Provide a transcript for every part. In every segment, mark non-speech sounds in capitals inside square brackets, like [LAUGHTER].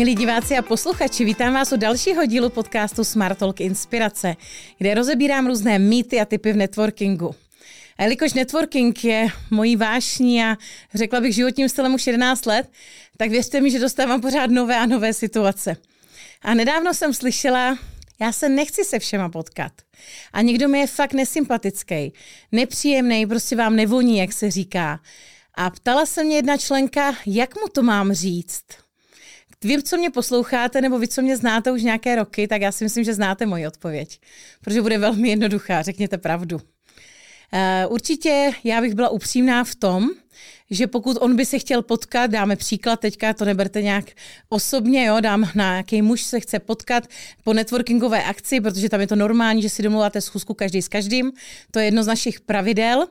Milí diváci a posluchači, vítám vás u dalšího dílu podcastu Smart Talk Inspirace, kde rozebírám různé mýty a typy v networkingu. A jelikož networking je mojí vášní a řekla bych životním stylem už 11 let, tak věřte mi, že dostávám pořád nové a nové situace. A nedávno jsem slyšela, já se nechci se všema potkat. A někdo mi je fakt nesympatický, nepříjemný, prostě vám nevoní, jak se říká. A ptala se mě jedna členka, jak mu to mám říct. Vy, co mě posloucháte, nebo vy, co mě znáte už nějaké roky, tak já si myslím, že znáte moji odpověď, protože bude velmi jednoduchá, řekněte pravdu. Uh, určitě já bych byla upřímná v tom, že pokud on by se chtěl potkat, dáme příklad, teďka to neberte nějak osobně, jo, dám na jaký muž se chce potkat po networkingové akci, protože tam je to normální, že si domluváte schůzku každý s každým, to je jedno z našich pravidel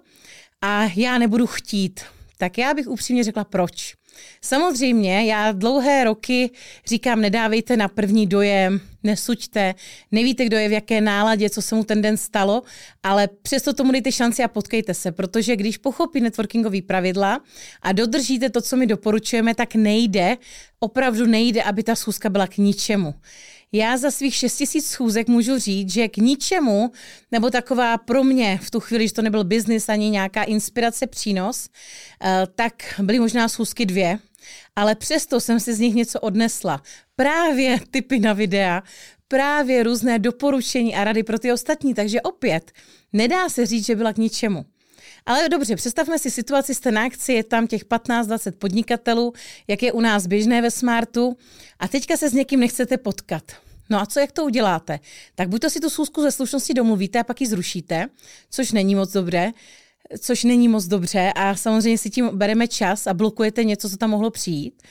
a já nebudu chtít. Tak já bych upřímně řekla proč. Samozřejmě, já dlouhé roky říkám, nedávejte na první dojem, nesuďte, nevíte, kdo je v jaké náladě, co se mu ten den stalo, ale přesto tomu dejte šanci a potkejte se, protože když pochopí networkingové pravidla a dodržíte to, co my doporučujeme, tak nejde, opravdu nejde, aby ta schůzka byla k ničemu. Já za svých 6 tisíc schůzek můžu říct, že k ničemu, nebo taková pro mě v tu chvíli, že to nebyl biznis ani nějaká inspirace, přínos, eh, tak byly možná schůzky dvě, ale přesto jsem si z nich něco odnesla. Právě typy na videa, právě různé doporučení a rady pro ty ostatní, takže opět nedá se říct, že byla k ničemu. Ale dobře, představme si situaci, jste na akci, je tam těch 15-20 podnikatelů, jak je u nás běžné ve Smartu a teďka se s někým nechcete potkat. No a co, jak to uděláte? Tak buď to si tu schůzku ze slušnosti domluvíte a pak ji zrušíte, což není moc dobré, což není moc dobře a samozřejmě si tím bereme čas a blokujete něco, co tam mohlo přijít.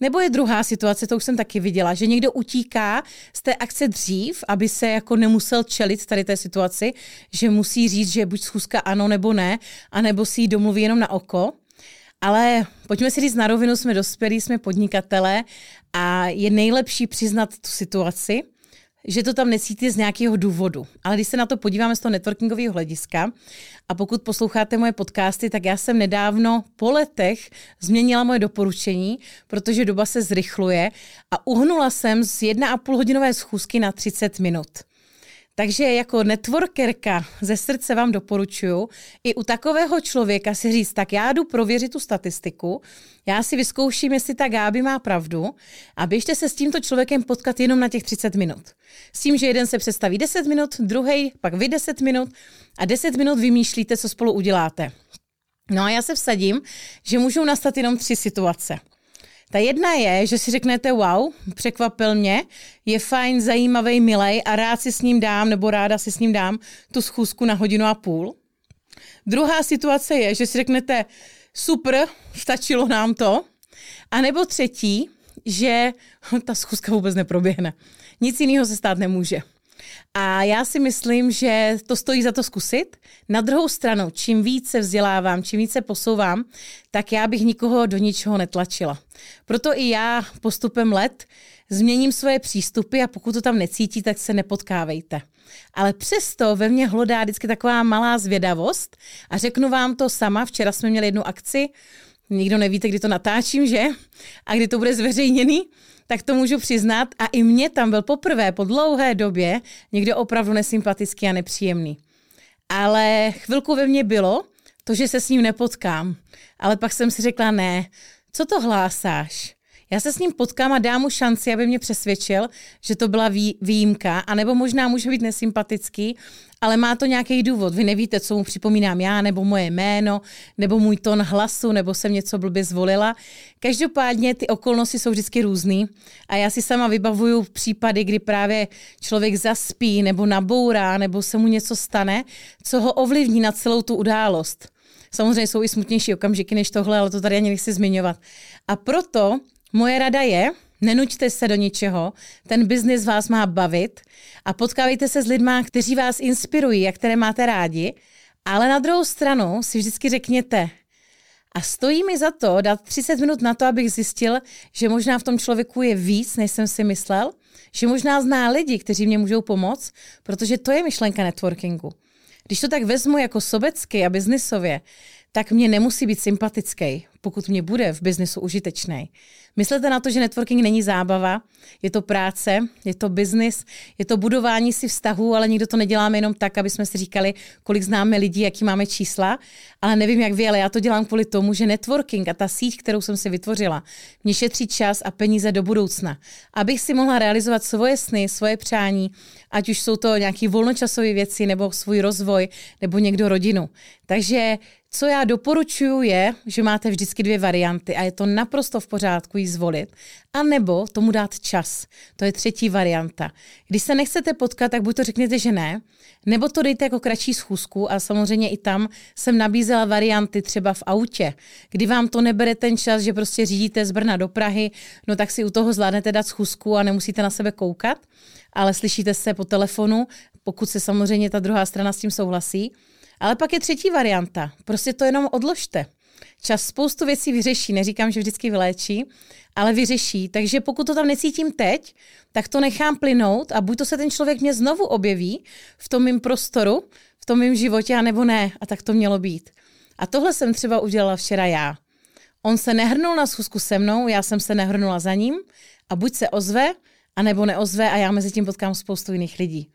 Nebo je druhá situace, to už jsem taky viděla, že někdo utíká z té akce dřív, aby se jako nemusel čelit tady té situaci, že musí říct, že buď schůzka ano nebo ne, anebo si ji domluví jenom na oko. Ale pojďme si říct na rovinu, jsme dospělí, jsme podnikatelé a je nejlepší přiznat tu situaci, že to tam necítí z nějakého důvodu. Ale když se na to podíváme z toho networkingového hlediska, a pokud posloucháte moje podcasty, tak já jsem nedávno po letech změnila moje doporučení, protože doba se zrychluje a uhnula jsem z 1,5 hodinové schůzky na 30 minut. Takže jako networkerka ze srdce vám doporučuju i u takového člověka si říct, tak já jdu prověřit tu statistiku, já si vyzkouším, jestli ta Gáby má pravdu a běžte se s tímto člověkem potkat jenom na těch 30 minut. S tím, že jeden se představí 10 minut, druhý pak vy 10 minut a 10 minut vymýšlíte, co spolu uděláte. No a já se vsadím, že můžou nastat jenom tři situace. Ta jedna je, že si řeknete, wow, překvapil mě, je fajn, zajímavý, milej a rád si s ním dám, nebo ráda si s ním dám tu schůzku na hodinu a půl. Druhá situace je, že si řeknete, super, stačilo nám to. A nebo třetí, že [LAUGHS] ta schůzka vůbec neproběhne. Nic jiného se stát nemůže. A já si myslím, že to stojí za to zkusit. Na druhou stranu, čím více vzdělávám, čím více posouvám, tak já bych nikoho do ničeho netlačila. Proto i já postupem let změním svoje přístupy a pokud to tam necítí, tak se nepotkávejte. Ale přesto ve mně hlodá vždycky taková malá zvědavost a řeknu vám to sama. Včera jsme měli jednu akci, nikdo nevíte, kdy to natáčím, že? A kdy to bude zveřejněný tak to můžu přiznat. A i mě tam byl poprvé po dlouhé době někdo opravdu nesympatický a nepříjemný. Ale chvilku ve mně bylo to, že se s ním nepotkám. Ale pak jsem si řekla, ne, co to hlásáš? Já se s ním potkám a dám mu šanci, aby mě přesvědčil, že to byla výjimka, anebo možná může být nesympatický, ale má to nějaký důvod. Vy nevíte, co mu připomínám já, nebo moje jméno, nebo můj ton hlasu, nebo jsem něco blbě zvolila. Každopádně ty okolnosti jsou vždycky různý a já si sama vybavuju případy, kdy právě člověk zaspí, nebo nabourá, nebo se mu něco stane, co ho ovlivní na celou tu událost. Samozřejmě jsou i smutnější okamžiky než tohle, ale to tady ani nechci zmiňovat. A proto Moje rada je, nenuďte se do ničeho, ten biznis vás má bavit a potkávejte se s lidmi, kteří vás inspirují a které máte rádi, ale na druhou stranu si vždycky řekněte, a stojí mi za to dát 30 minut na to, abych zjistil, že možná v tom člověku je víc, než jsem si myslel, že možná zná lidi, kteří mě můžou pomoct, protože to je myšlenka networkingu. Když to tak vezmu jako sobecky a biznisově, tak mě nemusí být sympatický, pokud mě bude v biznesu užitečný. Myslete na to, že networking není zábava, je to práce, je to biznis, je to budování si vztahů, ale nikdo to neděláme jenom tak, aby jsme si říkali, kolik známe lidí, jaký máme čísla, ale nevím jak vy, ale já to dělám kvůli tomu, že networking a ta síť, kterou jsem si vytvořila, mě šetří čas a peníze do budoucna. Abych si mohla realizovat svoje sny, svoje přání, ať už jsou to nějaké volnočasové věci, nebo svůj rozvoj, nebo někdo rodinu. Takže co já doporučuji je, že máte vždycky dvě varianty a je to naprosto v pořádku ji zvolit. A nebo tomu dát čas. To je třetí varianta. Když se nechcete potkat, tak buď to řekněte, že ne, nebo to dejte jako kratší schůzku a samozřejmě i tam jsem nabízela varianty třeba v autě, kdy vám to nebere ten čas, že prostě řídíte z Brna do Prahy, no tak si u toho zvládnete dát schůzku a nemusíte na sebe koukat, ale slyšíte se po telefonu, pokud se samozřejmě ta druhá strana s tím souhlasí. Ale pak je třetí varianta. Prostě to jenom odložte. Čas spoustu věcí vyřeší, neříkám, že vždycky vyléčí, ale vyřeší. Takže pokud to tam necítím teď, tak to nechám plynout a buď to se ten člověk mě znovu objeví v tom mém prostoru, v tom mém životě, anebo ne. A tak to mělo být. A tohle jsem třeba udělala včera já. On se nehrnul na schůzku se mnou, já jsem se nehrnula za ním a buď se ozve, anebo neozve a já mezi tím potkám spoustu jiných lidí.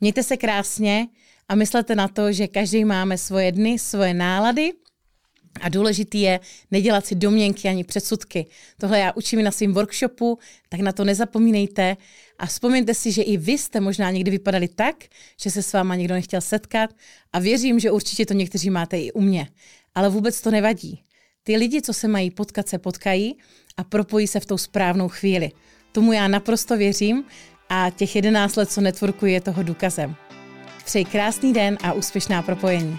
Mějte se krásně a myslete na to, že každý máme svoje dny, svoje nálady a důležitý je nedělat si domněnky ani předsudky. Tohle já učím na svém workshopu, tak na to nezapomínejte a vzpomeňte si, že i vy jste možná někdy vypadali tak, že se s váma někdo nechtěl setkat a věřím, že určitě to někteří máte i u mě. Ale vůbec to nevadí. Ty lidi, co se mají potkat, se potkají a propojí se v tou správnou chvíli. Tomu já naprosto věřím a těch 11 let, co networkuji, je toho důkazem. Přeji krásný den a úspěšná propojení.